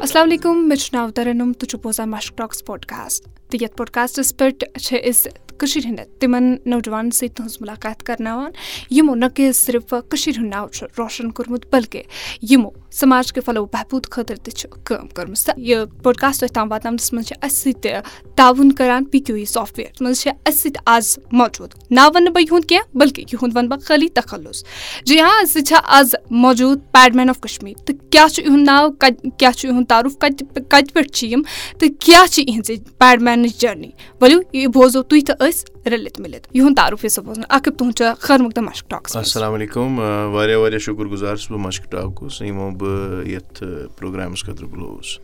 السلام علیکم مےٚ چھُ ناو ترنم تُہۍ چھِو بوزان مشک ٹاکس پاڈکاسٹ تہٕ یَتھ پاڈکاسٹس پٮ۪ٹھ چھِ أسۍ کٔشیٖرِ ہٕنٛدٮ۪ن تِمن نوجوانن سۭتۍ تُہنٛز مُلاقات کرناوان یِمو نہ کہِ صرف کٔشیٖر ہُنٛد ناو چھُ روشن کوٚرمُت بلکہِ یِمو سماج کہِ فلو بہبوٗد خٲطرٕ تہِ چھِ کٲم کٔرمٕژ تہٕ یہِ پوڈکاسٹ تۄہہِ تام واتناونس منٛز چھِ اَسہِ سۭتۍ تعاوُن کران پی کیو ای سافٹ وِیر منٛز چھِ اَسہِ سۭتۍ آز موجوٗد۔ ناو وَنہٕ بہٕ یِہُنٛد کیٚنٛہہ بٔلکہِ یِہُنٛد وَنہٕ بہٕ خٲلی تخلُص۔ جی ہاں أسۍ سۭتۍ چھےٚ آز موجوٗد پیڈ مین آف کشمیٖر تہٕ کیاہ چھُ یِہُنٛد ناو کیاہ چھُ یِہُنٛد تعارُف کَتہِ کَتہِ پٮ۪ٹھ چھِ یِم تہٕ مینٕچ جٔرنی ؤلِو یہِ بوزو تُہۍ تہٕ أسۍ رٔلِتھ مِلِتھ یِہُنٛد تعارُف یژھو بوزُن اکھ تُہُنٛد چھُ خٲر مقدم مشک ٹاکس السلام علیکُم واریاہ واریاہ شُکُر گُزار چھُس بہٕ مشک ٹاکُس یِمو بہٕ یَتھ پروگرامَس خٲطرٕ بُلووُس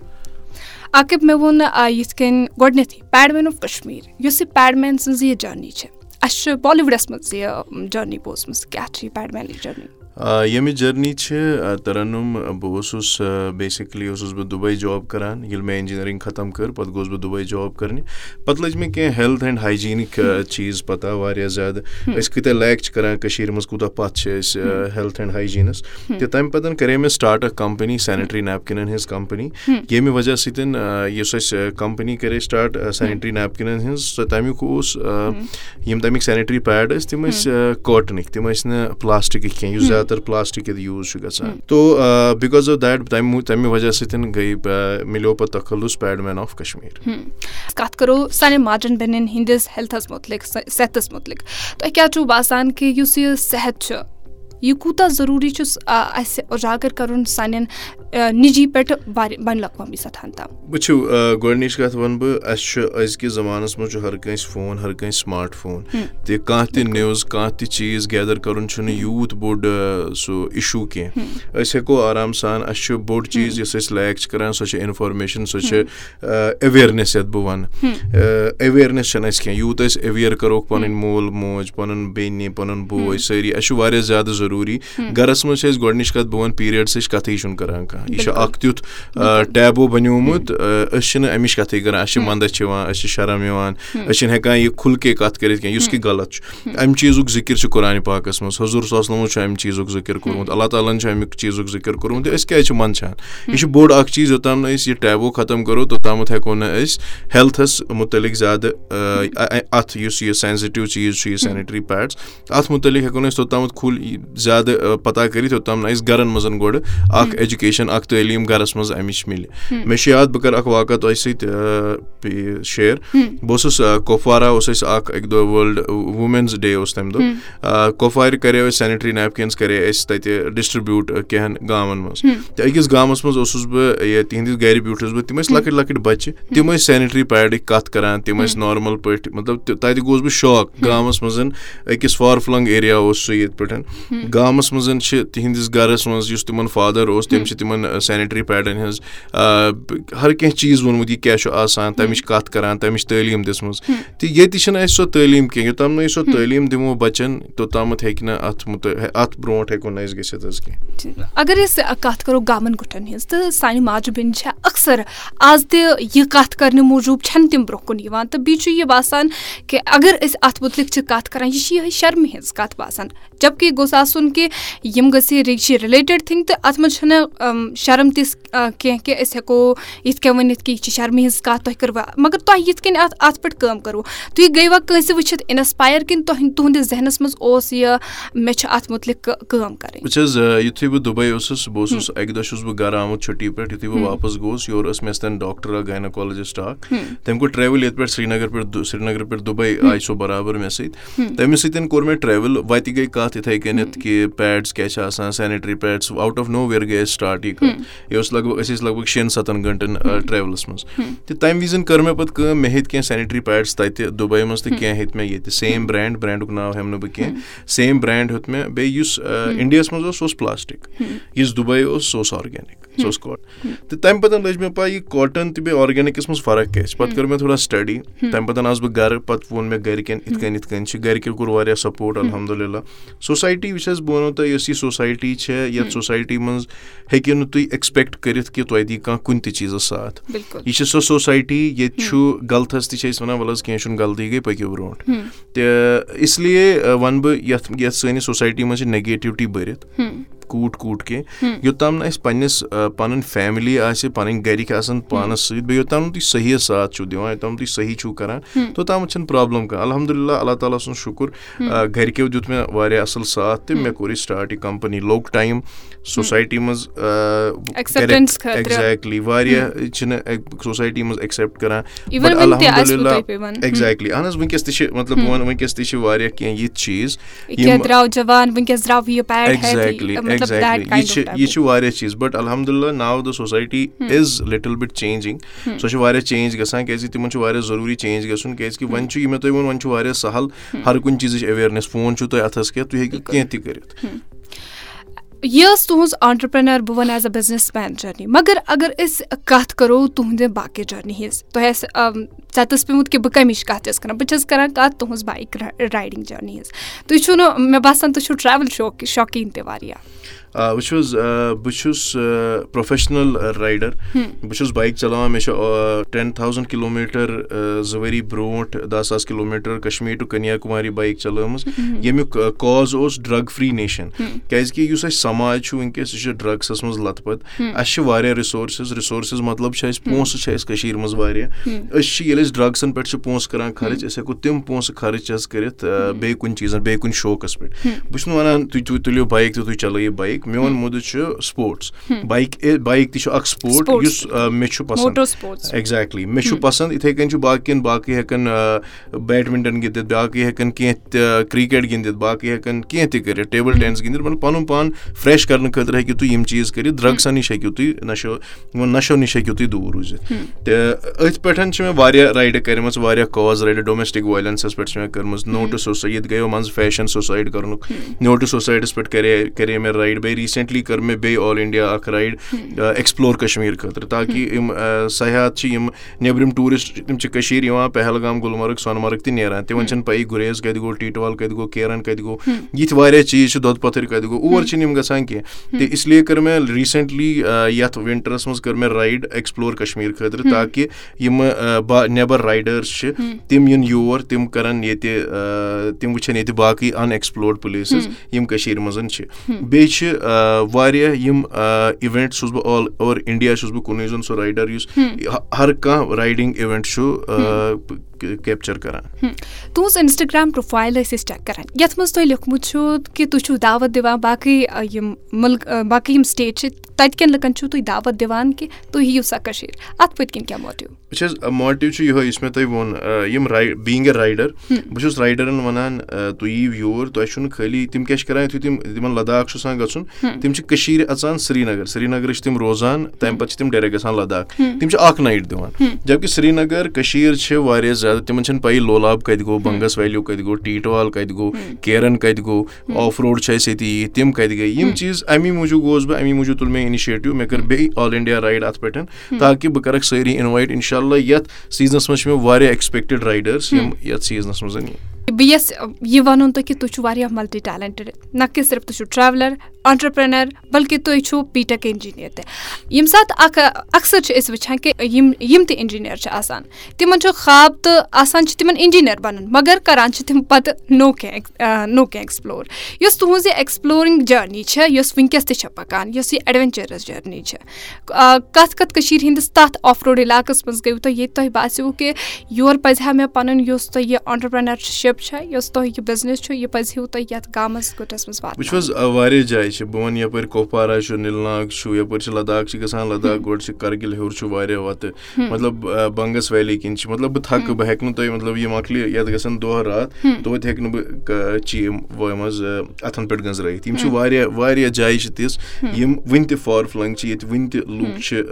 عقب مےٚ ووٚن یِتھ کٔنۍ گۄڈٕنیتھٕے پیڈ مین آف کشمیٖر یۄس یہِ پیڈ مین سٕنٛز یہِ جٔرنی چھِ اَسہِ چھُ بالیٖوُڈس منٛز یہِ جٔرنی بوٗزمٕژ کیاہ چھِ یہِ پیڈ مینٕچ جٔرنی ییٚمِچ جٔرنی چھِ تَرنُم بہٕ اوسُس بیسِکلی اوسُس بہٕ دُبے جاب کران۔ ییٚلہِ مےٚ اِنجیٖنرِنٛگ ختم کٔر پَتہٕ گوٚوُس بہٕ دُبے جاب کَرنہِ پَتہٕ لٔج مےٚ کینٛہہ ہیٚلٕتھ اینٛڈ ہایجیٖنٕکۍ چیٖز پَتہ واریاہ زیادٕ أسۍ کۭتیاہ لیک چھِ کران کٔشیٖر منٛز کوٗتاہ پَتھ چھِ أسۍ ہیٚلٕتھ اینٛڈ ہایجیٖنَس تہٕ تَمہِ پَتہٕ کَرے مےٚ سٹاٹ اکھ کَمپٔنی سینِٹری نیپکِنن ہِنٛز کَمپٔنی ییٚمہِ وجہ سۭتۍ یُس اَسہِ کَمپٔنی کَرے سٹاٹ سینِٹری نیپکِنن ہِنٛز سۄ تَمیُک اوس یِم تَمِکۍ سینِٹری پیڈ ٲسۍ تِم ٲسۍ کاٹنٕکۍ تِم ٲسۍ نہٕ پٕلاسٹِکٕکۍ کینٛہہ یُس زیادٕ تر پٕلاسٹِک ییٚتہِ یوٗز چھُ گژھان. تو بِکاز آف دیٹ تَمہِ تَمہِ وجہ سۭتۍ گٔے مِلیو پَتہٕ تخلُص پیڈ مین آف کشمیٖر کَتھ کَرو سانٮ۪ن ماجٮ۪ن بیٚنٮ۪ن ہِنٛدِس ہیٚلتھَس مُتعلِق صحتَس مُتعلِق تۄہہِ کیاہ چھُو باسان کہِ یُس یہِ صحت چھُ یہِ کوٗتاہ ضروٗری اَسہِ اُجاگر کَرُن سانٮ۪ن نِجی پٮ۪ٹھ بَنہِ لقوامی سطحن تام۔ وٕچھِو گۄڈٕنِچ کَتھ وَنہٕ بہٕ اَسہِ چھُ أزکِس زمانَس منٛز چھُ ہر کٲنٛسہِ فون ہر کٲنٛسہِ سماٹ فون۔ تہِ کانٛہہ تہِ نِوٕز کانٛہہ تہِ چیٖز گیدَر کَرُن چھُنہٕ یوٗت بوٚڑ سُہ اِشوٗ کینٛہہ۔ أسۍ ہٮ۪کو آرام سان اَسہِ چھُ بوٚڑ چیٖز یُس أسۍ لیک چھِ کَران سۄ چھِ اِنفارمیشَن سۄ چھِ ایویرنیس یَتھ بہٕ وَنہٕ۔ ایویرنیس چھَنہٕ اَسہِ کینٛہہ۔ یوٗت أسۍ ایویر کَروکھ پَنٕنۍ مول موج پَنُن بیٚنہِ پَنُن بوے سٲری اَسہِ چھُ واریاہ زیادٕ ضروٗری گرَس منٛز چھِ أسۍ گۄڈٕنِچ کَتھ بہٕ وَنہٕ پیٖریڈسٕچ کَتھٕے چھُنہٕ کَران کانٛہہ۔ یہِ چھُ اکھ تیُتھ ٹیبو بَنیومُت أسۍ چھِنہٕ اَمِچ کَتھٕے کَران۔ اَسہِ چھِ مَندَچھ یِوان أسۍ چھِ شرم یِوان أسۍ چھِنہٕ ہٮ۪کان یہِ کھُل کے کَتھ کٔرِتھ کینٛہہ یُس کہِ غلط چھُ۔ اَمہِ چیٖزُک ذِکِر چھُ قۄرانہِ پاکَس منٛز۔ حضوٗر صٲبنس چھُ اَمہِ چیٖزُک ذِکِر کوٚرمُت اللہ تعالیٰ ہَن چھُ اَمیُک چیٖزُک ذِکِر کوٚرمُت۔ أسۍ کیازِ چھِ منٛدچھان؟ یہِ چھُ بوٚڑ اکھ چیٖز یوٚتام نہٕ أسۍ یہِ ٹیبو ختم کَرو توٚتامَتھ ہٮ۪کو نہٕ أسۍ ہیٚلتھَس مُتعلِق زیادٕ اَتھ یُس یہِ سینسِٹِو چیٖز چھُ یہِ سینِٹری پیڈٕس اَتھ مُتعلِق ہٮ۪کو نہٕ أسۍ توٚتامَتھ کھُل زیادٕ پَتہ کٔرِتھ یوٚتام نہٕ اَسہِ گرَن منٛز گۄڈٕ اکھ ایجوکیشن اکھ تعلیٖم گرَس منٛز اَمِچ مِلہِ۔ مےٚ چھُ یاد بہٕ کَرٕ اکھ واقع تۄہہِ سۭتۍ شِیر بہٕ اوسُس کۄپوارا اوس اَسہِ اکھ اَکہِ دۄہ وٲلڈ وُمینٕز ڈے اوس تَمہِ دۄہ۔ کۄپوارِ کَریو اَسہِ سینِٹری نیپکِنٕز کَرے اَسہِ تَتہِ ڈِسٹربیوٗٹ کینٛہہ ہن گامَن منٛز۔ تہٕ أکِس گامَس منٛز اوسُس بہٕ یہِ تِہنٛدِس گرِ بیوٗٹھُس بہٕ تِم ٲسۍ لۄکٕٹۍ لۄکٕٹۍ بَچہِ۔ تِم ٲسۍ سینِٹری پیڈٕکۍ کَتھ کران تِم ٲسۍ نارمَل پٲٹھۍ مطلب تَتہِ گوٚوُس بہٕ شاک گامَس منٛز أکِس فار فٕلنٛگ ایریا اوس سُہ ییٚتہِ پٮ۪ٹھ۔ گامَس منٛز چھِ تِہنٛدِس گرَس منٛز یُس تِمن فادر اوس تٔمۍ چھِ تِمن سینِٹری پیڈَن ہٕنٛز ہر کیٚنٛہہ چیٖز ووٚنمُت یہِ کیاہ چھُ آسان تَمِچ کَتھ کران تَمِچ تعلیٖم دِژمٕژ تہٕ ییٚتہِ چھِنہٕ اَسہِ سۄ تعلیٖم کینٛہہ یوٚتام نہٕ أسۍ سۄ تعلیٖم دِمو بَچن توٚتامَتھ ہیٚکہِ نہٕ اَتھ اَتھ برونٛٹھ ہیٚکو نہٕ أسۍ گٔژھِتھ حظ کینٛہہ۔ اَگر أسۍ کَتھ کَرو گامَن کُٹھٮ۪ن ہٕنٛز تہٕ سانہِ ماجہِ بیٚنہِ چھےٚ اَکثر آز تہِ یہِ کَتھ کَرنہٕ موٗجوٗب چھَنہٕ تِم برونٛہہ کُن یِوان۔ تہٕ بیٚیہِ چھُ یہِ باسان کہِ اَگر أسۍ اَتھ مُتعلِق چھِ کَتھ کَران یہِ چھِ یِہے شرمہِ ہِنٛز کَتھ باسان۔ جب کہِ گوٚژھ آسُن کہِ یِم یہِ چھِ رِلیٹِڈ تھِنٛگ تہٕ اَتھ منٛز چھَنہٕ شرم تِژھ کینٛہہ کہِ ؤنِتھ کہِ یہِ ہِنٛز کَتھ تۄہہِ کٔروا۔ مگر اَتھ اَتھ پٮ۪ٹھ کٲم کٔرٕو۔ تُہۍ گٔیوا کٲنٛسہِ وٕچھِتھ اِنسپایر کِنہٕ تۄہہِ تُہنٛدِس ذہنَس منٛز اوس یہِ مےٚ مُتعلِق کٲم کَرٕنۍ وٕچھ حظ یِتھُے بہٕ دُبے اوسُس بہٕ اوسُس اَکہِ دۄہ چھُس بہٕ گرٕ آمُت چھُٹی پٮ۪ٹھ یِتھُے بہٕ واپَس گوٚوُس یورٕ ٲس مےٚ سۭتۍ ڈاکٹر اکھ اکھ تٔمۍ کوٚر ٹریوٕل ییٚتہِ پٮ۪ٹھ سرینگر پٮ۪ٹھ سرینگرٕ پٮ۪ٹھ دُبے آیہِ سۄ برابر مےٚ سۭتۍ تٔمِس سۭتۍ کوٚر مےٚ ٹریوٕل وَتہِ گٔے کَتھ یِتھٕے کٔنیتھ کہِ پیڈٕس کیاہ چھِ آسان sanitary pads out of nowhere گٔے اَسہِ سٹاٹ یہِ کَتھ یہِ اوس لگ بگ أسۍ ٲسۍ لگ بگ شٮ۪ن سَتَن گنٹَن ٹریولَس منٛز۔ تہٕ تَمہِ وِزِ کٔر مےٚ پَتہٕ کٲم مےٚ ہیٚتۍ کینٛہہ سینِٹری پیڈٕس تَتہِ دُبے منٛز تہٕ کینٛہہ ہیٚتۍ مےٚ ییٚتہِ سیم برینٛڈ برینٛڈُک ناو ہٮ۪مہٕ نہٕ بہٕ کینٛہہ سیم برینٛڈ ہیوٚت مےٚ بیٚیہِ یُس اِنڈیاہَس منٛز اوس سُہ اوس پٕلاسٹِک یُس دُبے اوس سُہ اوس آرگینِک سُہ اوس کاٹن تہٕ تَمہِ پَتہٕ لٔج مےٚ پاے یہِ کاٹن تہٕ بیٚیہِ آرگینِکَس منٛز فرق کیاہ چھِ پَتہٕ کٔر مےٚ تھوڑا سٹڈی تَمہِ پَتہٕ آس بہٕ گرٕ پَتہٕ ووٚن مےٚ گرِکٮ۪ن یِتھ کٔنۍ یِتھ کٔنۍ چھِ گرِکیو کوٚر واریاہ سپوٹ الحمداللہ سوسایٹی وٕچھ حظ بہٕ وَنو تۄہہِ یۄس یہِ سوسایٹی چھےٚ یَتھ سوسایٹی منٛز ہیٚکِو نہٕ تُہۍ ایٚکسپیکٹ کٔرِتھ کہِ تۄہہِ دی کانٛہہ کُنہِ تہِ چیٖزَس ساتھ یہِ چھِ سۄ سوسایٹی ییٚتہِ چھُ غلطس تہِ چھِ أسۍ وَنان وَلہٕ حظ کینٛہہ چھُنہٕ غلطی گٔے پٔکِو برونٛٹھ تہٕ اِسلیے وَنہٕ بہٕ یَتھ یَتھ سٲنِس سوسایٹی منٛز چھِ نگیٹِوٹی بٔرِتھ کوٗٹ کوٗٹ کینٛہہ یوٚتام نہٕ اَسہِ پنٕنِس پَنٕنۍ فیملی آسہِ پَنٕنۍ گرِکۍ آسان پانَس سۭتۍ۔ بیٚیہِ یوٚتام نہٕ تُہۍ صحیح ساتھ چھُو دِوان یوٚتام تُہۍ صحیح چھُو کران توٚتامَتھ چھنہٕ پرابلِم کانٛہہ۔ الحمداللہ اللہ تعالیٰ سُنٛد شُکُر۔ گرِکیو دیُت مےٚ واریاہ اَصٕل ساتھ تہٕ مےٚ کوٚر یہِ سٹاٹ یہِ کَمپٔنی لوٚگ ٹایم سوسایٹی منٛز ایٚگزیکٹلی واریاہ چھِنہٕ سوسایٹی منٛز ایٚکسیپٹ کران۔ ایٚگزیکٹلی اہن حظ وٕنکیٚس تہِ چھِ مطلب بہٕ وَنہٕ وٕنکیٚس تہِ چھِ واریاہ کیٚنٛہہ یِتھۍ چیٖز۔ ایٚگزیکٹلی ایٚگزیکٹلی یہِ چھِ یہِ چھِ واریاہ چیٖز. بَٹ الحمداللہ now the society is little bit changing so چھِ واریاہ چینٛج گژھان تِمن چھُ واریاہ ضروٗری چینٛج گژھُن کیازِ کہِ وۄنۍ چھُ یہِ مےٚ تۄہہِ ووٚن وۄنۍ چھُ واریاہ سہل ہر کُنہِ چیٖزٕچ ایویرنیس فون چھُو تۄہہِ اَتھس کیٚنٛہہ تُہۍ ہیٚکِو کیٚنٛہہ تہِ کٔرِتھ یہ ٲس تُہنٛز آنٹرپرینر بہٕ وَنہٕ as a businessman journey مگر اگر أسۍ کَتھ کَرو تُہنٛدِ باقٕے جٔرنی ہِنٛز، تۄہہِ آسہِ ژےٚ ٲس پیٚومُت کہِ بہٕ کَمِچ کَتھ چھَس کَران، بہٕ چھَس کَران کَتھ تُہٕنٛز بایِک رایڈِنٛگ جٔرنی ہِنٛز۔ تُہۍ چھُو نہٕ مےٚ باسان تُہۍ چھُو ٹرٛیوٕل شوق شوقیٖن تہِ واریاہ۔ وٕچھ حظ بہٕ چھُس پروفیشنَل رایڈَر بہٕ چھُس بایِک چلاوان مےٚ چھُ ٹٮ۪ن تھاوزَنٛڈ کِلوٗ میٖٹر زٕ ؤری برونٛٹھ دہ ساس kilometre Kashmir to Kanyakumari bike چلٲمٕژ ییٚمیُک کاز اوس ڈرٛگ فرٛی نیشَن کہِ یُس اَسہِ سماج چھُ وٕنکیٚس یہِ چھُ ڈرٛگسَس منٛز لَتہٕ پَتھ اَسہِ چھِ واریاہ رِسورسٕز رِسورسٕز مطلب چھِ اَسہِ پونٛسہٕ چھِ اَسہِ کٔشیٖر منٛز واریاہ أسۍ چھِ ییٚلہِ أسۍ ڈرٛگسَن پٮ۪ٹھ چھِ پونٛسہٕ کَران خرٕچ أسۍ ہٮ۪کو تِم پونٛسہٕ خرٕچ حظ کٔرِتھ بیٚیہِ کُنہِ چیٖزَن بیٚیہِ کُنہِ شوقَس پٮ۪ٹھ بہٕ چھُس نہٕ وَنان تُہۍ تُہۍ تُلِو بایِک تہٕ تُہۍ چلٲیِو بایِک میون مُدٕ چھُ سپوٹٕس بایِک بایِک تہِ چھُ اکھ سپوٹ یُس مےٚ چھُ پسنٛد. ایٚگزیکٹلی مےٚ چھُ پسنٛد. یِتھٕے کٔنۍ چھُ باقین باقٕے ہٮ۪کان بیڈمِنٹن گِنٛدِتھ باقٕے کیٚنٛہہ تہِ کرکٹ گِنٛدِتھ باقٕے ہٮ۪کان کیٚنٛہہ تہِ کٔرِتھ ٹیبٕل ٹینِس گِنٛدِتھ مطلب پَنُن پان فرٛیش کرنہٕ خٲطرٕ ہیٚکِو تُہۍ یِم چیٖز کٔرِتھ ڈرٛگسَن نِش ہیٚکِو تُہۍ نشو نشو نِش ہیٚکِو تُہۍ دوٗر روٗزِتھ. تہٕ أتھۍ پٮ۪ٹھ چھِ مےٚ واریاہ رایڈٕ کَرِمَژٕ واریاہ کاز رایڈٕ ڈومیسٹِک وایلَنسَس پٮ۪ٹھ چھِ مےٚ کٔرمٕژ نو ٹُو سوسایڈ ییٚتہِ گٔیو منٛزٕ فیشَن سوسایڈ کَرنُک نو ٹُو سوسایڈَس پٮ۪ٹھ کَرے کَرے مےٚ رایڈ بیٚیہِ ریٖسٮ۪نٛٹلی کٔر مےٚ بیٚیہِ آل اِنڈیا اکھ رایڈ ایٚکٕسپلور کٔشمیٖر خٲطرٕ تاکہِ یِم سیاحت چھِ یِم نیٚبرِم ٹوٗرِسٹ تِم چھِ کٔشیٖر یِوان پہلگام گُلمرگ سۄنہٕ مرگ تہِ نیران تِمن چھنہٕ پیی گُریز کَتہِ گوٚو ٹیٖٹوال کَتہِ گوٚو کیرَن کَتہِ گوٚو یِتھۍ واریاہ چیٖز چھِ دۄد پَتھٕر کَتہِ گوٚو اور چھِنہٕ یِم گژھان کیٚنٛہہ تہٕ اس لیے کٔر مےٚ ریٖسنٛٹلی یَتھ وِنٹرَس منٛز کٔر مےٚ رایڈ ایٚکٕسپلور کٔشمیٖر خٲطرٕ تاکہِ یِمہٕ نیبر رایڈٲرٕس چھِ تِم یِن یور تِم کرن ییٚتہِ تِم وٕچھن ییٚتہِ باقٕے اَن ایٚکٕسپلورڈ پٕلیسٕز یِم کٔشیٖر منٛز چھِ۔ بیٚیہِ چھِ واریاہ یِم اِوینٛٹ چھُس بہٕ آل اوٚوَر اِنڈیا چھُس بہٕ کُنُے زوٚن سُہ رایڈَر یُس ہر کانٛہہ رایڈِنٛگ اِوینٛٹ چھُ کیپچر کران۔ تُہنٛز اِنسٹاگرام پروفایل ٲسۍ أسۍ چیک کران۔ یَتھ منٛز تۄہہِ لیوٗکھمُت چھُ کہِ تُہۍ چھِو دعوت دِوان باقٕے یِم مُلک باقٕے یِم سِٹیٹ چھِ تَتہِ کٮ۪ن لُکن چھِو تُہۍ دعوت دِوان کہِ تُہۍ یِیِو سا کٔشیٖر۔ اَتھ پٔتۍ کِنۍ کیاہ موٹِو وٕچھ حظ موٹِو چھُ یِہوے یُس مےٚ تۄہہِ ووٚن یِم بیٖنگ اے رایڈر بہٕ چھُس رایڈرن وَنان تُہۍ یِیِو یور تۄہہِ چھُنہٕ خٲلی تِم کیاہ چھِ کران یِتھُے تِم تِمن لداخ چھُ آسان گژھُن تِم چھِ کٔشیٖر اَژان سری نگر سری نگرٕ چھِ تِم روزان تَمہِ پَتہٕ چھِ تِم ڈایریکٹ گژھان لداخ تِم چھِ اکھ نایٹ دِوان۔ جب کہِ سری نگر کٔشیٖر چھِ واریاہ زیادٕ تِمن چھنہٕ پیی لولاب کَتہِ گوٚو بنگس ویلیوٗ کَتہِ گوٚو ٹیٖٹوال کَتہِ گوٚو کیرَن کَتہِ گوٚو آف روڈ چھِ اَسہِ ییٚتہِ تِم کَتہِ گٔے یِم چیٖز اَمی موٗجوٗب گوس بہٕ اَمی موٗجوٗب تُل مےٚ اِنِشیٹِو مےٚ کٔر بیٚیہِ آل اِنڈیا رایڈ اَتھ پٮ۪ٹھ تاکہِ بہٕ کَرَکھ سٲری اِنوایٹ اِنشاء اللہ یَتھ سیٖزنَس منٛز چھِ مےٚ واریاہ ایٚکٕسپیکٹِڈ رایڈٲرٕس یِم یَتھ سیٖزنَس منٛز یِن بہٕ یَژھٕ یہِ وَنُن تۄہہِ کہِ تُہۍ چھِو واریاہ مَلٹی ٹیلنٹِڈ نہ کہِ صرف تُہۍ چھِو ٹرٛیولَر آنٹَرپرٛینَر بٔلکہِ تُہۍ چھُو بی ٹیک اِنجیٖنِیَر تہِ۔ ییٚمہِ ساتہٕ اَکھ اَکثر چھِ أسۍ وٕچھان کہِ یِم یِم تہِ اِنجیٖنِیَر چھِ آسان، تِمَن چھُ خاب تہٕ آسان چھِ تِمَن اِنجیٖنِیَر بَنُن، مگر کَران چھِ تِم پَتہٕ نو کینٛہہ نو کینٛہہ ایٚکٕسپٕلور یۄس تُہٕنٛز یہِ ایٚکٕسپٕلورِنٛگ جٔرنی چھےٚ یۄس وٕنکیٚس تہِ چھےٚ پَکان، یۄس یہِ ایٚڈوٮ۪نچَرَس جٔرنی چھےٚ کَتھ کَتھ کٔشیٖرِ ہِنٛدِس تَتھ آف روڈ علاقَس منٛز گٔیوٕ تۄہہِ ییٚتہِ تۄہہِ باسیٚو کہِ یور پَزِ ہا مےٚ پَنُن یُس تۄہہِ یہِ آنٹَرپرٛینَرشِپ چھےٚ یۄس تۄہہِ یہِ بِزنِس چھُ یہِ پَزِ ہیوٗ تۄہہِ یَتھ گامَس گُٹَس منٛز وٕچھِو حظ واریاہ جایہِ چھِ بہٕ وَنہٕ یَپٲرۍ کۄپوارا چھُ نِل ناگ چھُ یَپٲرۍ چھِ لداخ چھِ گژھان لداخ گۄڈٕ چھِ کَرگِل ہیوٚر چھُ واریاہ وَتہٕ مطلب بنٛگَس ویلی کِنۍ چھِ مطلب بہٕ تھَکہٕ بہٕ ہٮ۪کہٕ نہٕ تۄہہِ مطلب یہِ مۄکلہِ یَتھ گژھن دۄہ راتھ توتہِ ہیٚکہٕ نہٕ بہٕ چی منٛز اَتھَن پٮ۪ٹھ گٔنٛزرٲیِتھ یِم چھِ واریاہ واریاہ جایہِ چھِ تِژھ یِم وٕنہِ تہِ فار فٕلنٛگ چھِ ییٚتہِ وٕنہِ تہِ لُکھ چھِ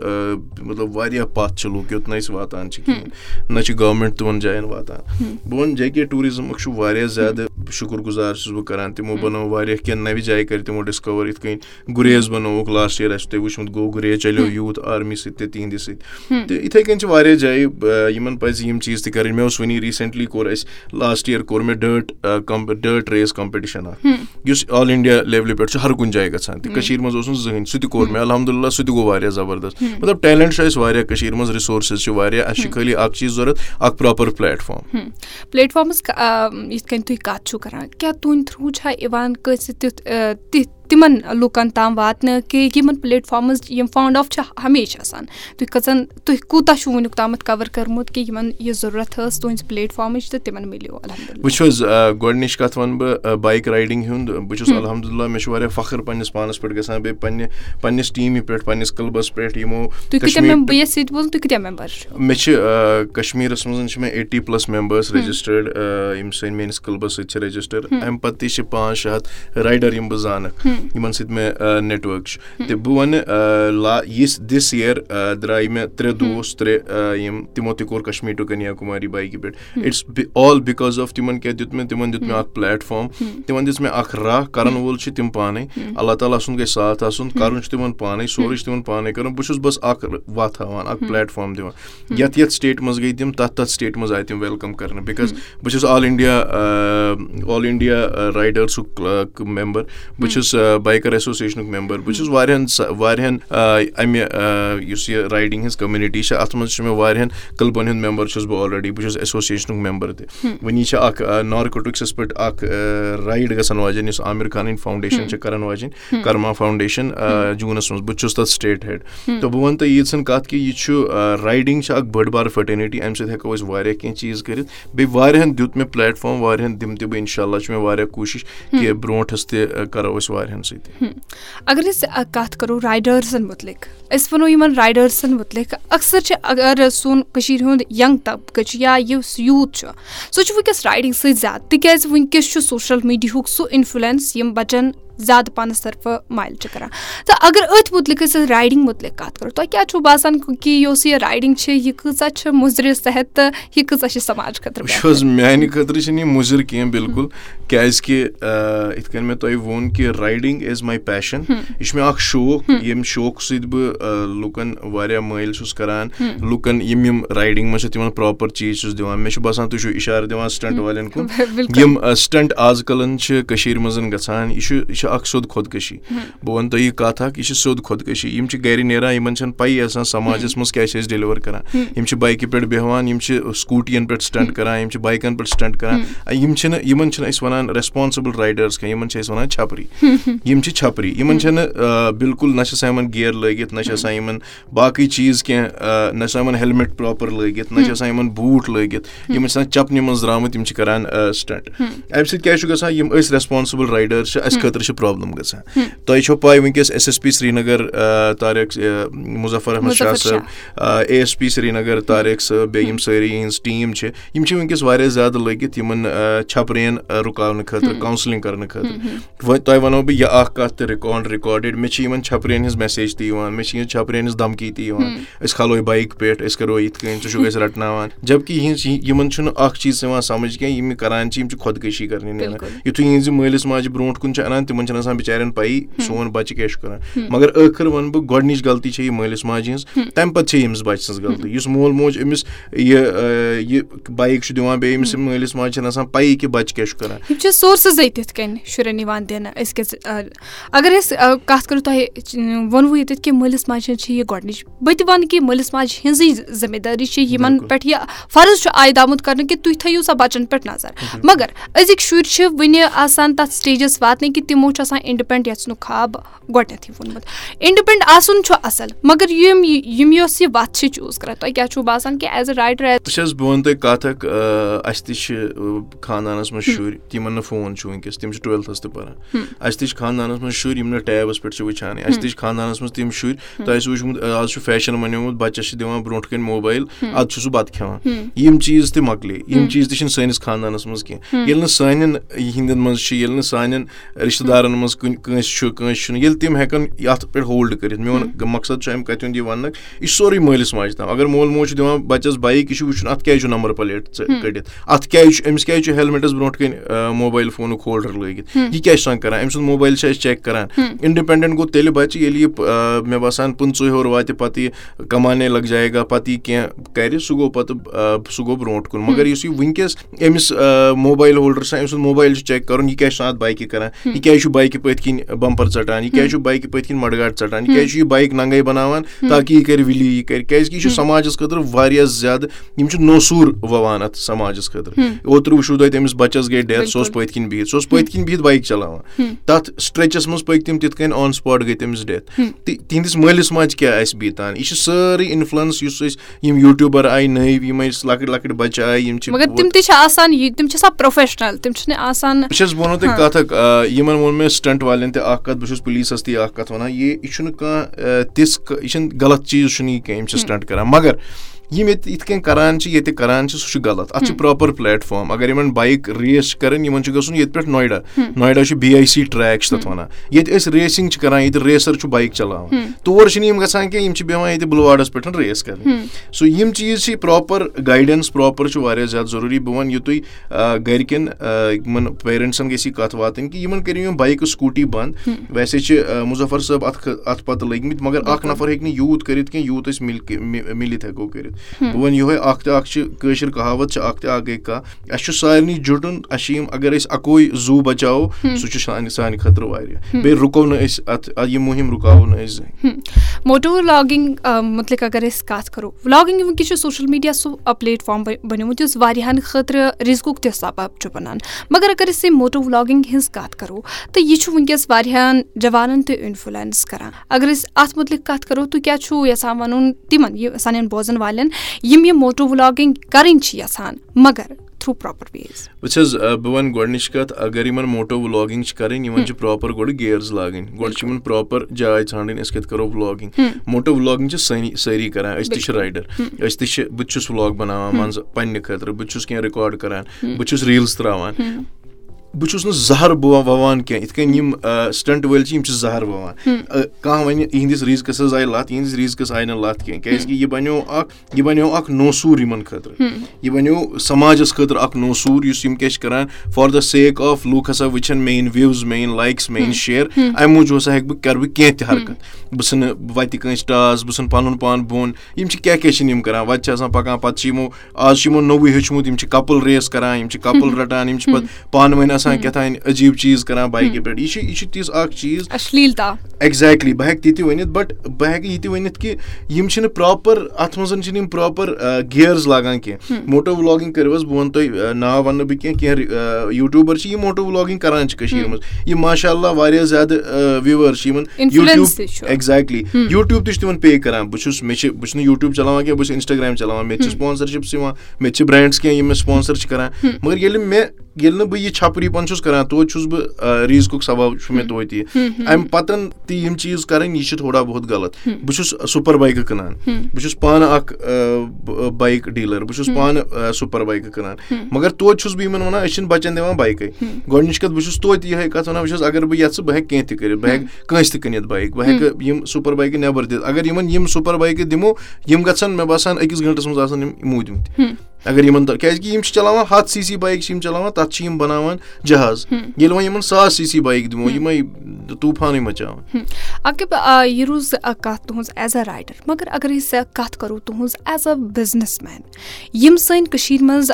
مطلب واریاہ پَتھ چھِ لُکھ یوٚت نہٕ أسۍ واتان چھِ کِہیٖنۍ نہ چھِ گورمٮ۪نٛٹ تِمَن جایَن واتان بہٕ وَنہٕ جے کے ٹوٗرِزٕمُک چھُ واریاہ زیادٕ شُکُر گُزار چھُس بہٕ کَران. تِمو بَنٲو واریاہ کینٛہہ نَوِ جایہِ کَرِ تِمو ڈِسکَور کور یِتھ کٔنۍ گُریز بَنووُکھ لاسٹ یِیَر اَسہِ تۄہہِ وٕچھمُت گوٚو گُریز چَلیو یوٗتھ آرمی سۭتۍ تہِ تِہنٛدِ سۭتۍ۔ تہٕ یِتھٕے کٔنۍ چھِ واریاہ جایہِ یِمن پَزِ یِم چیٖز تہِ کَرٕنۍ۔ مےٚ اوس وٕنی ریٖسنٹلی کوٚر اَسہِ لاسٹ یِیَر کوٚر مےٚ ڈٲٹ ڈٲٹ ریس کَمپِٹِشَن اکھ۔ یُس آل اِنڈیا لیولہِ پٮ۪ٹھ چھُ ہر کُنہِ جایہِ گژھان۔ تہٕ کٔشیٖر منٛز اوس نہٕ زٕہٕنۍ سُہ تہِ کوٚر مےٚ۔ الحمدُاللہ سُہ تہِ گوٚو واریاہ زَبردست۔ مطلب ٹیلنٹ چھُ اَسہِ واریاہ کٔشیٖر منٛز رِسورسٕز چھِ واریاہ۔ اَسہِ چھِ خٲلی اکھ چیٖز ضوٚرتھ اکھ پراپر پلیٹ فارم پلیٹ فارمَس یِتھ کٔنۍ تُہۍ کَتھ چھِو کَران کیٛاہ تُہٕنٛدۍ تھرٛوٗ چھا یِوان کٲنٛسہِ تیُتھ تِتھ تِمن لُکن تام واتنہٕ کہِ یِمن پلیٹ فارمٕز یِم فاوُنٛڈ آف چھِ ہمیشہِ آسان۔ تُہۍ کٔژَن تُہۍ کوٗتاہ چھُو وٕنیُک تامَتھ کَور کٔرمُت کہِ یِمن یہِ ضروٗرت ٲس تُہنٛزِ پلیٹ فارمٕچ تہٕ تِمن مِلیو؟ وٕچھ حظ گۄڈٕنِچ کَتھ وَنہٕ بہٕ بایِک رایڈِنٛگ ہُنٛد۔ بہٕ چھُس الحمدُاللہ مےٚ چھُ واریاہ فخر پَنٕنِس پانَس پٮ۪ٹھ گژھان بیٚیہِ پَنٕنہِ پَنٕنِس ٹیٖمہِ پٮ۪ٹھ پَنٕنِس کٕلبَس پٮ۪ٹھ یِمو مےٚ چھِ کَشمیٖرَس منٛز چھِ مےٚ ایٹی پٕلَس مٮ۪مبٲرٕس رجِسٹٲڈ یِم سٲنۍ میٲنِس کٕلبَس سۭتۍ چھِ رجِسٹر اَمہِ پَتہٕ تہِ چھِ پانٛژھ شےٚ ہَتھ رایڈَر یِم بہٕ زانَکھ یِمن سۭتۍ مےٚ نیٹؤرٕک چھُ۔ تہٕ بہٕ وَنہٕ لا یِژھ دِس یِیر درٛاے مےٚ ترٛےٚ دوس ترٛےٚ یِم تِمو تہِ کوٚر کَشمیٖر ٹُو کٔنیاکُماری بایکہِ پٮ۪ٹھ۔ اِٹٕس آل بِکاز آف تِمن کیاہ دیُت مےٚ؟ تِمن دیُت مےٚ اکھ پلیٹ فارم تِمن دِژ مےٚ اکھ راہ کَرن وول چھُ تِم پانے۔ اللہ تعالیٰ سُنٛد گژھِ ساتھ آسُن کَرُن چھُ تِمن پانے سورُے چھُ تِمن پانے کَرُن۔ بہٕ چھُس بَس اکھ وَتھ ہاوان اکھ پلیٹ فارم دِوان۔ یَتھ یَتھ سِٹیٹ منٛز گٔے تِم تَتھ تَتھ سِٹیٹ منٛز آیہِ تِم ویلکَم کرنہٕ۔ بِکاز بہٕ چھُس آل اِنڈیا آل اِنڈیا رایڈٲرسُک مٮ۪مبر بہٕ چھُس بایکر ایسوسیشنُک مٮ۪مبر بہٕ چھُس واریاہن واریاہن اَمہِ یُس یہِ رایڈِنٛگ ہِنٛز کوٚمنِٹی چھِ اَتھ منٛز چھُ مےٚ واریاہن کٕلبَن ہُنٛد مٮ۪مبر چھُس بہٕ آلریڈی بہٕ چھُس ایسوسیشنُک مٮ۪مبر تہِ۔ وٕنی چھِ اکھ نارکوٹِکسَس پٮ۪ٹھ اکھ رایڈ گژھان واجٮ۪ن یُس عامر خانٕنۍ فاوُنٛڈیشن چھِ کران واجٮ۪ن کرما فاوُنٛڈیشن جوٗنَس منٛز۔ بہٕ تہِ چھُس تَتھ سِٹیٹ ہیڈ تہٕ بہٕ وَنہٕ تۄہہِ ییٖژَن کَتھ کہِ یہِ چھُ رایڈِنٛگ چھِ اکھ بٔڑ بارٕ فٔٹرنِٹی اَمہِ سۭتۍ ہٮ۪کو أسۍ واریاہ کیٚنٛہہ چیٖز کٔرِتھ۔ بیٚیہِ واریاہن دیُت مےٚ پلیٹ فارم واریاہن دِمہٕ تہِ بہٕ اِنشاء اللہ چھُ مےٚ واریاہ کوٗشِش کہِ برونٛٹھس تہِ کرو أسۍ واریاہن۔ سۭتۍ اگر أسۍ کَتھ کَرو رایڈٲرسَن مُتعلِق أسۍ وَنو یِمن رایڈٲرسَن مُتعلِق اَکثر چھِ اگر سون کٔشیٖر ہُنٛد یَنٛگ طبقہٕ چھُ یا یُس یوٗتھ چھُ سُہ چھُ وٕنکیٚس رایڈِنٛگ سۭتۍ زیادٕ تِکیازِ وٕنکیٚس چھُ سوشَل میٖڈیہُک سُہ اِنفٕلنس یِم بَچن زیادٕ پَہنَس طرفہٕ مایِل چھِ کران تہٕ اَگر أتھۍ مُتعلِق أسۍ رایڈِنٛگ مُتعلِق کَتھ کَرو تۄہہِ کیاہ چھُو باسان کہِ یۄس یہِ رایڈِنٛگ چھِ یہِ کۭژاہ چھِ مُضرِ صحت تہٕ یہِ کۭژاہ چھِ سَماج خٲطرٕ وٕچھ حظ میانہِ خٲطرٕ چھِنہٕ یہِ مُضِر کیٚنٛہہ بِلکُل کیازِ کہِ یِتھ کٔنۍ مےٚ تۄہہِ ووٚن کہِ رایڈِنٛگ اِز ماے پیشَن یہِ چھُ مےٚ اکھ شوق ییٚمہِ شوقہٕ سۭتۍ بہٕ لُکن واریاہ مٲلۍ چھُس کران۔ لُکن یِم یِم رایڈِنٛگ منٛز چھِ تِمن پراپر چیٖز چھُس دِوان مےٚ چھُ باسان تُہۍ چھِو اِشارٕ دِوان سِٹنٛٹ والٮ۪ن کُن یِم سِٹنٛٹ آز کَلن چھِ کٔشیٖر منٛز گژھان یہِ چھُ یہِ چھُ اکھ سیٚود خۄدکٔشی بہٕ وَنہٕ تۄہہِ یہِ کَتھ اکھ، یہِ چھِ سیٚود خۄدکٔشی یِم چھِ گرِ نیران، یِمن چھنہٕ پَیی آسان سَماجس منٛز کیاہ چھِ أسۍ ڈیلِور کران۔ یِم چھِ بایکہِ پٮ۪ٹھ بیٚہوان، یِم چھِ سکوٗٹین پٮ۪ٹھ سِٹنٛٹ کران، یِم چھِ بایکن پٮ۪ٹھ سِٹنٛٹ کران۔ یِم چھِنہٕ، یِمن چھِنہٕ أسۍ وَنان ریسپانسِبٕل رایڈٲرٕس کیٚنٛہہ، یِمن چھِ أسۍ وَنان چھپری۔ یِم چھِ چھپری۔ یِمن چھنہٕ بِلکُل نہ چھِ آسان یِمن گیر لٲگِتھ، نہ چھِ آسان یِمن باقٕے چیٖز کیٚنٛہہ نہ چھِ آسان یِمن ہیلمٹ پراپر لٲگِتھ، نہ چھِ آسان یِمن بوٗٹھ لٲگِتھ۔ یِم چھِ آسان چَپنہِ منٛز درٛامٕتۍ، یِم چھِ کران سِٹنٛٹ اَمہِ سۭتۍ کیاہ چھُ گژھان؟ یِم أسۍ ریسپانسِبٕل رایڈٲرٕس چھِ، اَسہِ خٲطرٕ چھِ پرابلِم گژھان تۄہہِ چھو پاے وٕنکیٚس S S P Srinagar Tariq Muzaffar Ahmad Shah صٲب A S P Srinagar Tariq صٲب بیٚیہِ یِم سٲری یِہنٛز ٹیٖم چھِ یِم چھِ وٕنکیٚس واریاہ زیادٕ لٔگِتھ یِمن چھپرین رُکاونہٕ خٲطرٕ کاوسِلِنٛگ کرنہٕ خٲطرٕ وۄنۍ تۄہہِ وَنو بہٕ یہِ اکھ کَتھ تہِ رِکاڈ رِکاڈِڈ مےٚ چھِ یِمن چھپرین ہِنٛز میسیج تہِ یِوان۔ مےٚ چھِ یِہنٛز چھپرین ہِنٛز دمکی تہِ یِوان۔ أسۍ کھالو بایِک پٮ۪ٹھ أسۍ کرو یِتھ کٔنۍ ژٕ چھُکھ أسۍ رَٹناوان۔ جب کہِ یِہنٛز یِمن چھُنہٕ اکھ چیٖز یِوان سَمجھ کیٚنٛہہ یِم یہِ کران چھِ یِم چھِ خۄدکٔشی کرنہِ نیران یِتھُے یِہنٛزِ مٲلِس ماجہِ برونٛٹھ کُن چھِ اَنان تِمن چھنہٕ آسان بِچارین پَیی سون بَچہٕ کیاہ چھُ کران؟ مَگر ٲخٕر وَنہٕ بہٕ گۄڈٕنِچ غلطی چھےٚ یہِ مٲلِس ماجہِ ہٕنٛز تَمہِ پَتہٕ چھےٚ أمِس بَچہٕ سٕنٛز غلطی۔ یُس مول موج أمِس یہِ بایِک چھُ دِوان بیٚیہِ أمِس مٲلِس ماجہِ چھنہٕ آسان پَیی کہِ بَچہٕ کیاہ چھُ کران۔ یِم چھِ سورسٕزٕے تِتھ کٔنۍ شُرٮ۪ن یِوان دِنہٕ أزکِس اَگر أسۍ کَتھ کَرو تۄہہِ ووٚنوُ ییٚتٮ۪تھ کہِ مٲلِس ماجہِ چھِ یہِ گۄڈٕنِچ بہٕ تہِ وَنہٕ کہِ مٲلِس ماجہِ ہٕنٛزٕے ذِمہٕ دٲری چھِ یِمن پٮ۪ٹھ یہِ فرض چھُ عایِد آمُت کرنہٕ کہِ تُہۍ تھٲیِو سا بَچن پٮ۪ٹھ نظر۔ مَگر أزِکۍ شُرۍ چھِ وُنہِ آسان تَتھ سِٹیجَس واتنٕکۍ کہِ تِمو آسان اِنڈِپینٛڈ یَژھنُک خاب گۄڈٕنیٚتھٕے ووٚنمُت۔ اِنڈِپینٛڈ آسُن چھُ اَصٕل مَگر یِم یِم یۄس یہِ وَتھ چھِ چوٗز کران تۄہہِ کیاہ چھُو باسان کہِ ایز اے رایڈر وٕچھ حظ بہٕ وَنہٕ تۄہہِ کَتھ اکھ اَسہِ تہِ چھِ خاندانَس منٛز شُرۍ نہٕ فون چھُ تِم چھِ تہِ پَران اَسہِ تہِ چھِ خاندانَس منٛز شُرۍ یِم نہٕ ٹیبَس پٮ۪ٹھ چھِ وٕچھان اَسہِ تہِ چھِ خاندانَس منٛز تِم شُرۍ تۄہہِ وٕچھمُت آز چھُ فیشَن بَنیومُت بَچَس چھِ دِوان برونٛٹھ موبایل اَدٕ چھُ سُہ بَتہٕ کھٮ۪وان یِم چیٖز تہِ مۄکلے یِم چیٖز تہِ چھِنہٕ سٲنِس خاندانَس منٛز کینٛہہ ییٚلہِ نہٕ سانٮ۪ن ہِنٛدٮ۪ن منٛز چھِ ییٚلہِ نہٕ سانٮ۪ن رِشتہٕ دارَن گرن مز چھُنہٕ۔ تِم ہٮ۪کن یَتھ پٮ۪ٹھ ہولڈ کٔرِتھ میون مقصد چھُ اَمہِ کَتھِ ہُنٛد یہِ وَننُک یہِ چھُ سورُے مٲلِس ماجہِ تام۔ اگر مول موج چھُ دِوان بَچَس بایِک یہِ چھُ وٕچھُن اَتھ کیازِ چھُ نمبر پَلیٹ کٔڑِتھ اَتھ کیازِ چھُ أمِس کیازِ چھُ ہیلمٹَس برونٛٹھ کَنۍ موبایل فونُک ہولڈَر لٲگِتھ؟ یہِ کیاہ چھُ آسان کران؟ أمۍ سُنٛد موبایل چھِ أسۍ چیک کران۔ اِنڈِپینڈنٹ گوٚو تیٚلہِ بَچہِ ییٚلہِ یہِ مےٚ باسان پٕنٛژٕ ہیوٚر واتہِ پَتہٕ یہِ کَمانے لگ جایے گا پَتہٕ یہِ کینٛہہ کرِ سُہ گوٚو پَتہٕ سُہ گوٚو برونٛٹھ کُن۔ مَگر یُس یہِ وٕنکیٚس أمِس موبایل ہولڈر چھُ آسان أمۍ سُنٛد موبایل چھُ چیک کَرُن یہِ کیاہ چھُ آسان اَتھ بایکہِ کران؟ یہِ کیازِ چھُ بایکہِ پٔتھۍ کِنۍ بَمپر ژَٹان یہِ کیازِ چھُ بایکہِ پٔتھۍ کِنۍ مڈگاٹ ژَٹان؟ یہِ کیازِ چھُ یہِ بایک ننگے بَناوان تاکہِ یہِ کرِ وِلی یہِ کرِ کیازِ کہِ یہِ چھُ سماجس خٲطرٕ واریاہ زیادٕ یِم چھِ نوسوٗر وَوان اَتھ سماجس خٲطرٕ۔ اوترٕ وٕچھو تۄہہِ تٔمِس بَچس گٔے ڈیتھ سُہ اوس پٔتھۍ کِنۍ بِہِتھ سُہ اوس پٔتھۍ کِنۍ بِہِتھ بایک چلاوان۔ تَتھ سٹریچَس منٛز پٔکۍ تِم تِتھ کٔنۍ آن سُپاٹ گٔے تٔمِس ڈیتھ تہٕ تِہنٛدِس مٲلِس ماجہِ کیاہ آسہِ بیٖتان یہِ چھِ سٲرٕے اِنفلنس یُس أسۍ یِم یوٗٹیوٗبر آیہِ نٔوۍ یِم لۄکٕٹۍ لۄکٕٹۍ بَچہٕ آیہِ یِم چھِ بہٕ چھَس بہٕ وَنو تۄہہِ کَتھ اکھ یِمن ووٚن مےٚ سٹنٹ والٮ۪ن تہِ اکھ کتھ بہٕ چھُس پُلیٖسس تہِ اکھ کتھ وَنان، یہِ یہِ چھُنہٕ کانٛہہ تِژھ یہِ چھُنہٕ غلط چیٖز چھُنہٕ یہِ کینٛہہ، یِم چھِ سٹنٹ کران۔ مگر یِم ییٚتہِ یِتھ کٔنۍ کران چھِ ییٚتہِ کران چھِ سُہ چھُ غلط۔ اَتھ چھُ پراپر پلیٹ فارم اَگر یِمن بایِک ریس چھِ کرٕنۍ یِمن چھُ گژھُن ییٚتہِ پٮ۪ٹھ نویڈا نویڈا چھُ بی آی سی ٹریک چھِ تَتھ وَنان۔ ییٚتہِ أسۍ ریسِنگ چھِ کران ییٚتہِ ریسر چھُ بایِک چلاوان۔ تور چھِنہٕ یِم گژھان کیٚنٛہہ یِم چھِ بیٚہوان ییٚتہِ بُلواڈس پٮ۪ٹھ ریس کَرٕنۍ سو یِم چیٖز چھِ پراپر گایڈنس پراپر چھُ واریاہ زیادٕ ضروٗری۔ بہٕ وَنہٕ گرِکٮ۪ن یِمن پیرنٹسن گژھِ یہِ کَتھ واتٕنۍ کہِ یِمن کٔرِو یِم بایکہٕ سکوٗٹی بنٛد۔ ویسے چھِ مُظفر صٲب اَتھ اَتھ پَتہٕ لٔگۍ مٕتۍ مَگر اکھ نَفر ہیٚکہِ نہٕ یوٗت کٔرِتھ کیٚنٛہہ یوٗت أسۍ مِلِتھ کٔرِتھ۔ بہٕ وَنہٕ یِہوے اکھ تہٕ اکھ چھِ کٲشِر کَہاوت چھِ اکھ تہِ اکھ گٔے کَتھ اَسہِ چھُ سارنٕے جُٹُن اَسہِ چھِ یِم اَگر أسۍ اَکوے زوٗ بَچاوو سُہ چھُ سانہِ سانہِ خٲطرٕ واریاہ بیٚیہِ رُکو نہٕ أسۍ اَتھ یہِ مُہِم رُکاوو نہٕ أسۍ زٕہٕنۍ موٹو ولاگِنگ مُتعلِق اگر أسۍ کَتھ کَرو۔ ولاگِنگ وٕنکیٚس چھُ سوشَل میٖڈیا سُہ پلیٹ فارم بَنیومُت یُس واریاہَن خٲطرٕ رِزقُک تہِ سَبب چھُ بَنان۔ مگر اگر أسۍ یہِ موٹو ولاگِنگ ہِنٛز کَتھ کَرو تہٕ یہِ چھُ وٕنکیٚس واریاہَن جوانَن تہِ اِنفٕلنس کَران۔ اگر أسۍ اَتھ مُتعلِق کَتھ کَرو تُہۍ کیاہ چھُو یَژھان وَنُن تِمن یہِ سانٮ۪ن بوزَن والٮ۪ن یِم یہِ موٹو ولاگِنگ کَرٕنۍ چھِ یَژھان مگر تھروٗ پراپر ویز وٕچھ حظ بہٕ وَنہٕ گۄڈٕنِچ کَتھ اَگر یِمن موٹو ولاگِنگ چھِ کَرٕنۍ یِمن چھِ پراپر گۄڈٕ گیرٕز لاگٕنۍ گۄڈٕ چھِ یِمن پراپر جاے ژھانڈٕنۍ أسۍ کَتہِ کَرو ولاگِنگ موٹو ولاگِنگ چھِ سٲنی سٲری کران أسۍ تہِ چھِ رایڈر أسۍ تہِ چھِ بہٕ تہِ چھُس ولاگ بَناوان مان ژٕ پَنٕنہِ خٲطرٕ بہٕ تہِ چھُس کیٚنٛہہ رِکاڈ کران بہٕ چھُس ریٖلٕز تراوان۔ بہٕ چھُس نہٕ زہر وَوان کیٚنٛہہ یِتھ کٔنۍ یِم سٹنٹ وٲلۍ چھِ یِم چھِ زہر وَوان۔ کانٛہہ وَنہِ یِہنٛدِس ریٖزقَس حظ آیہِ لَتھ یِہنٛدِس ریٖزقَس آیہِ نہٕ لَتھ کیٚنٛہہ کیازِ کہِ یہِ بَنیو اکھ یہِ بَنیو اکھ نوسوٗر یِمن خٲطرٕ۔ یہِ بَنیو سماجس خٲطرٕ اکھ نوسوٗر یُس یِم کیاہ چھِ کران فار د سیک آف لُکھ ہسا وٕچھن میٲنۍ وِوٕز میٲنۍ لایکٕس میٲنۍ شِیر اَمہِ موٗجوٗب ہسا ہیٚکہٕ بہٕ کرٕ بہٕ کیٚنٛہہ تہِ حرکت۔ بہٕ ژھٕنہٕ وَتہِ کٲنٛسہِ ٹاس بہٕ ژھٕنہٕ پَنُن پان بۄن یِم چھِ کیاہ کیاہ چھِنہٕ یِم کران وَتہِ چھِ آسان پَکان پَتہٕ چھِ یِمو آز چھُ یِمو نوٚوُے ہیوٚچھمُت یِم چھِ کَپٕل ریس کران یِم چھِ کَپٕل رَٹان یِم چھِ پَتہٕ پانہٕ ؤنۍ آسان کیٛاہ تام عجیٖب چیٖز کران بایکہِ پٮ۪ٹھ یہِ چھِ یہِ چھِ تِژھ اکھ چیٖز۔ ایٚگزیکٹلی بہٕ ہٮ۪کہٕ تہِ تہِ ؤنِتھ بَٹ بہٕ ہٮ۪کہٕ یہِ تہِ ؤنِتھ کہِ یِم چھِنہٕ پراپر اَتھ منٛز چھِنہٕ یِم پراپر گیرٕز لاگان کیٚنٛہہ۔ موٹو ولاگِنگ کٔرِو حظ بہٕ وَنہٕ تۄہہِ ناو وَنہٕ بہٕ کیٚنٛہہ کیٚنٛہہ یوٗٹیوٗبر چھِ یِم موٹو ولاگِنگ کران چھِ کٔشیٖر منٛز۔ یِم ماشاء اللہ واریاہ زیادٕ وِوٲرٕس چھِ یِمن یوٗٹیوٗب ایٚگزیکٹلی یوٗٹیوٗب تہِ چھُ تِمن پے کران۔ بہٕ چھُس مےٚ چھِ بہٕ چھُس نہٕ یوٗٹیوٗب چلاوان کیٚنٛہہ بہٕ چھُس اِنسٹاگرام چلاوان۔ مےٚ چھِ سپانسرشِپٕس یِوان مےٚ تہِ چھِ برینڈٕس کیٚنٛہہ یِم مےٚ سپانسر چھِ کران۔ مَگر ییٚلہِ مےٚ ییٚلہِ نہٕ بہٕ یہِ چھپری پَن چھُس کران توتہِ چھُس بہٕ ریٖزقُک سَبب چھُ مےٚ توتہِ۔ یہِ اَمہِ پَتہٕ تہِ یِم چیٖز کَرٕنۍ یہِ چھِ تھوڑا بہت غلط۔ بہٕ چھُس سُپر بایکہٕ کٕنان۔ بہٕ چھُس پانہٕ اکھ بایِک ڈیٖلر۔ بہٕ چھُس پانہٕ سُپر بایکہٕ کٕنان۔ مَگر توتہِ چھُس بہٕ یِمن وَنان أسۍ چھِنہٕ بَچن دِوان بایکٕے۔ گۄڈٕنِچ کَتھ بہٕ چھُس توتہِ یِہے کَتھ وَنان بہٕ چھُس اَگر بہٕ یَژھٕ بہٕ ہیٚکہٕ کیٚنٛہہ تہِ کٔرِتھ بہٕ ہیٚکہٕ کٲنٛسہِ تہِ کٕنِتھ بایِک۔ بہٕ ہیٚکہٕ یِم سُپر بایکہٕ نیبر دِتھ۔ اَگر یِمن یِم سُپر بایکہٕ دِمو یِم گژھن مےٚ باسان أکِس گنٹس منٛز آسان یِم موٗدمٕتۍ اَگر یِمن کیازِ کہِ یِم چھِ چلاوان ہَتھ سی سی بایِک چھِ یِم چلاوان تَتھ چھِ یِم بَناوان جہاز۔ ییٚلہِ وۄنۍ یِمن ساس سی سی بایِک دِمو یِمے طوٗفانٕے مَچاوان۔ اَکہِ یہِ روٗز کَتھ تُہنٛز ایز اےٚ رایڈر مَگر اَگر أسۍ کَتھ کَرو تُہنٛز ایز اےٚ بِزنِس مین یِم سٲنۍ کٔشیٖر منٛز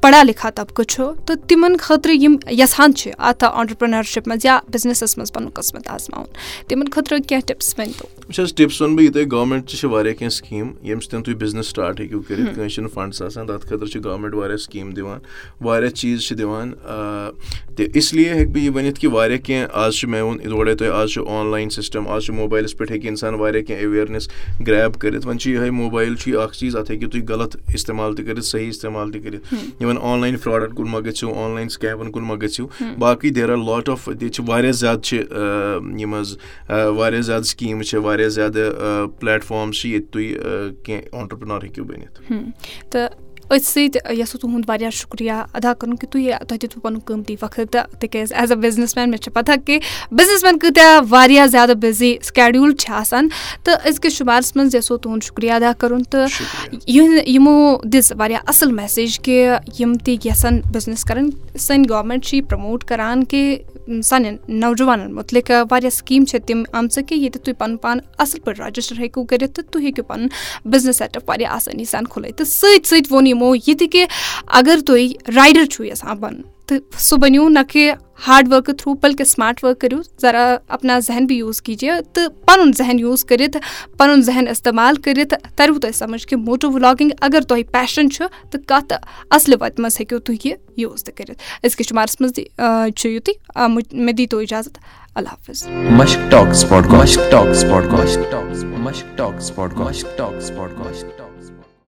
پَڑا لِکھا طبقہٕ چھُ تہٕ تِمن خٲطرٕ یِم یَژھان چھِ۔ اَتھ آنٹرپرنرشِپ منٛز یا بِزنِسس منٛز پَنُن قٕسمَت آزماوُن۔ تِمن خٲطرٕ کیٚنٛہہ ٹِپٕس ؤنۍ تو وٕچھ حظ ٹِپٕس وَنہٕ بہٕ یہِ تۄہہِ گورمینٹ تہِ چھِ واریاہ کیٚنٛہہ سِکیٖم ییٚمہِ سۭتۍ تُہۍ بِزنِس سٹاٹ ہیٚکِو کٔرِتھ کٲنٛسہِ چھِنہٕ فنڈٕس آسان تَتھ خٲطرٕ چھِ گورمینٹ واریاہ سِکیٖم دِوان واریاہ چیٖز چھِ دِوان تہٕ اِسلیے ہیٚکہٕ بہٕ یہِ ؤنِتھ کہِ واریاہ کیٚنٛہہ آز چھُ مےٚ ووٚن تۄہہِ آز چھُ آن لاین سِسٹم آز چھُ موبایلَس پٮ۪ٹھ ہیٚکہِ اِنسان واریاہ کیٚنٛہہ ایویرنیس گریب کٔرِتھ وۄنۍ چھُ یِہوے موبایل چھُ یہِ اکھ چیٖز اَتھ ہیٚکِو تُہۍ غلط اِستعمال تہِ کٔرِتھ صحیح اِستعمال تہِ کٔرِتھ یِمن آن لاین فراڈن کُن مہ گٔژھِو آن لاین سکیبن کُن مہ گٔژھِو باقٕے دیر آر لاٹ آف ییٚتہِ چھِ واریاہ زیادٕ چھِ یِم حظ واریاہ زیادٕ سکیٖمہٕ چھِ واریاہ زیادٕ پلیٹ فارمٕز چھِ ییٚتہِ تُہۍ کیٚنٛہہ آنٹرپرنور ہیٚکِو بٔنِتھ۔ تہٕ أتھۍ سۭتۍ یَژھو تُہُنٛد واریاہ شُکریہ ادا کَرُن کہِ تُہۍ تۄہہِ دِتوٕ پَنُن قۭمتی وقت۔ تِکیازِ ایز اےٚ بِزنِس مین مےٚ چھِ پَتہ کہِ بِزنِس مین کۭتیاہ واریاہ زیادٕ بِزی سکیڈوٗل چھِ آسان۔ تہٕ أزکِس شُمارَس منٛز یَژھو تُہُنٛد شُکریہ ادا کَرُن۔ تہٕ یِہنٛد یِمو دِژ واریاہ اَصٕل میسیج کہِ یِم تہِ یَژھان بِزنِس کَرٕنۍ سٲنۍ گورمٮ۪نٛٹ چھِ یہِ پرٛموٹ کَران کہِ سانٮ۪ن نوجوانن مُتعلِق واریاہ سِکیٖم چھِ تِم آمژٕ کہِ ییٚتہِ تُہۍ پَنُن پان اَصٕل پٲٹھۍ رجِسٹَر ہیٚکِو کٔرِتھ تہٕ تُہۍ ہیٚکِو پَنُن بِزنِس سیٹ اَپ واریاہ آسٲنی سان کھُلٲیِتھ تہٕ سۭتۍ سۭتۍ ووٚن یِمو یہِ تہِ کہِ اگر تُہۍ رایڈَر چھُو یَژھان بَنُن تہٕ سُہ بٔنِو نہ کہِ ہاڈ ؤرکہٕ تھرٛوٗ بٔلکہِ سٕماٹ ؤرٕک کٔرِو ذرا اَپنا ذہن بہِ یوٗز کیجیے تہٕ پَنُن ذہن یوٗز کٔرِتھ پَنُن ذہن اِستعمال کٔرِتھ تَرِوٕ تۄہہِ سَمٕجھ کہِ موٹو ولاگِنٛگ اگر تۄہہِ پیشَن چھُ تہٕ کَتھ اَصلہِ وَتہِ منٛز ہیٚکِو تُہۍ یہِ یوٗز تہِ کٔرِتھ أزکِس شُمارَس منٛز تہِ چھُ یُتُے مےٚ دی تو اِجازت۔ اللہ حافِظ۔